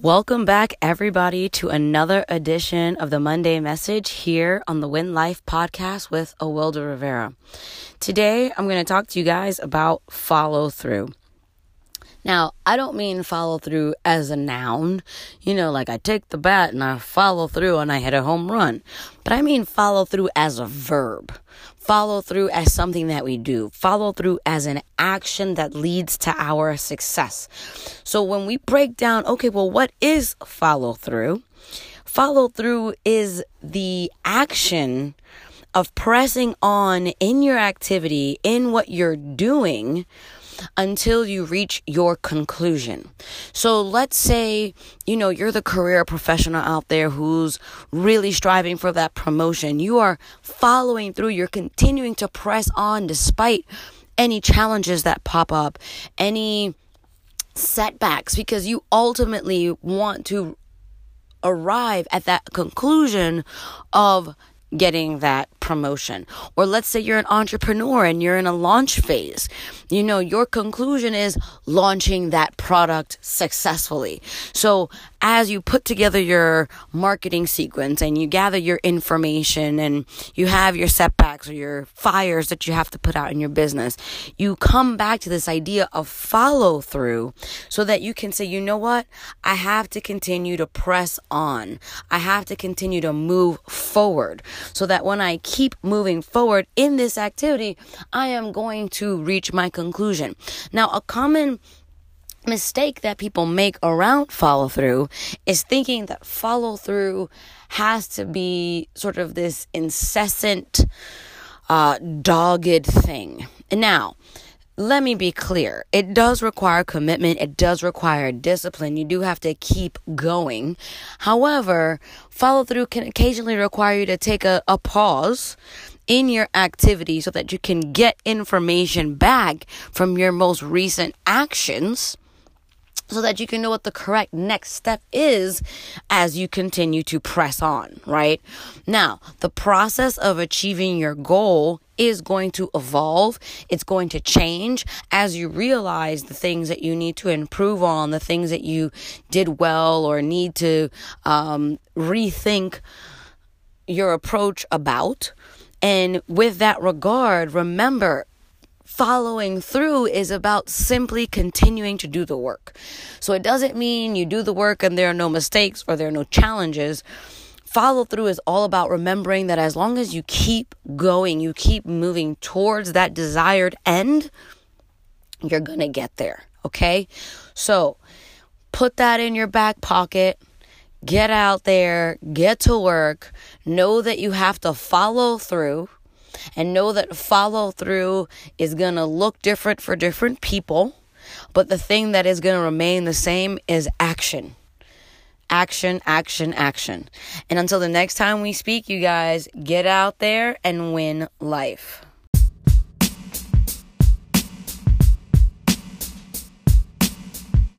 Welcome back, everybody, to another edition of the Monday Message here on the Win Life podcast with Awilda Rivera. Today, I'm going to talk to you guys about follow through. Now, I don't mean follow through as a noun, you know, like I take the bat and I follow through and I hit a home run, but I mean follow through as a verb. Follow through as something that we do. Follow through as an action that leads to our success. So when we break down, okay, well, what is follow through? Follow through is the action of pressing on in your activity, in what you're doing until you reach your conclusion. So let's say, you know, you're the career professional out there who's really striving for that promotion. You are following through, you're continuing to press on despite any challenges that pop up, any setbacks, because you ultimately want to arrive at that conclusion of getting that promotion. Or let's say you're an entrepreneur and you're in a launch phase. You know, your conclusion is launching that product successfully. So as you put together your marketing sequence and you gather your information and you have your setbacks or your fires that you have to put out in your business, you come back to this idea of follow through so that you can say, you know what? I have to continue to press on. I have to continue to move forward so that when I keep moving forward in this activity, I am going to reach my conclusion. Now, a common mistake that people make around follow through is thinking that follow through has to be sort of this incessant, uh, dogged thing. And now, let me be clear. It does require commitment. It does require discipline. You do have to keep going. However, follow through can occasionally require you to take a, a pause in your activity so that you can get information back from your most recent actions so that you can know what the correct next step is as you continue to press on, right? Now, the process of achieving your goal is going to evolve. It's going to change as you realize the things that you need to improve on, the things that you did well or need to um, rethink your approach about. And with that regard, remember following through is about simply continuing to do the work. So it doesn't mean you do the work and there are no mistakes or there are no challenges. Follow through is all about remembering that as long as you keep going, you keep moving towards that desired end, you're going to get there. Okay. So put that in your back pocket. Get out there, get to work, know that you have to follow through and know that follow through is going to look different for different people. But the thing that is going to remain the same is action. Action, action, action. And until the next time we speak, you guys, get out there and win life.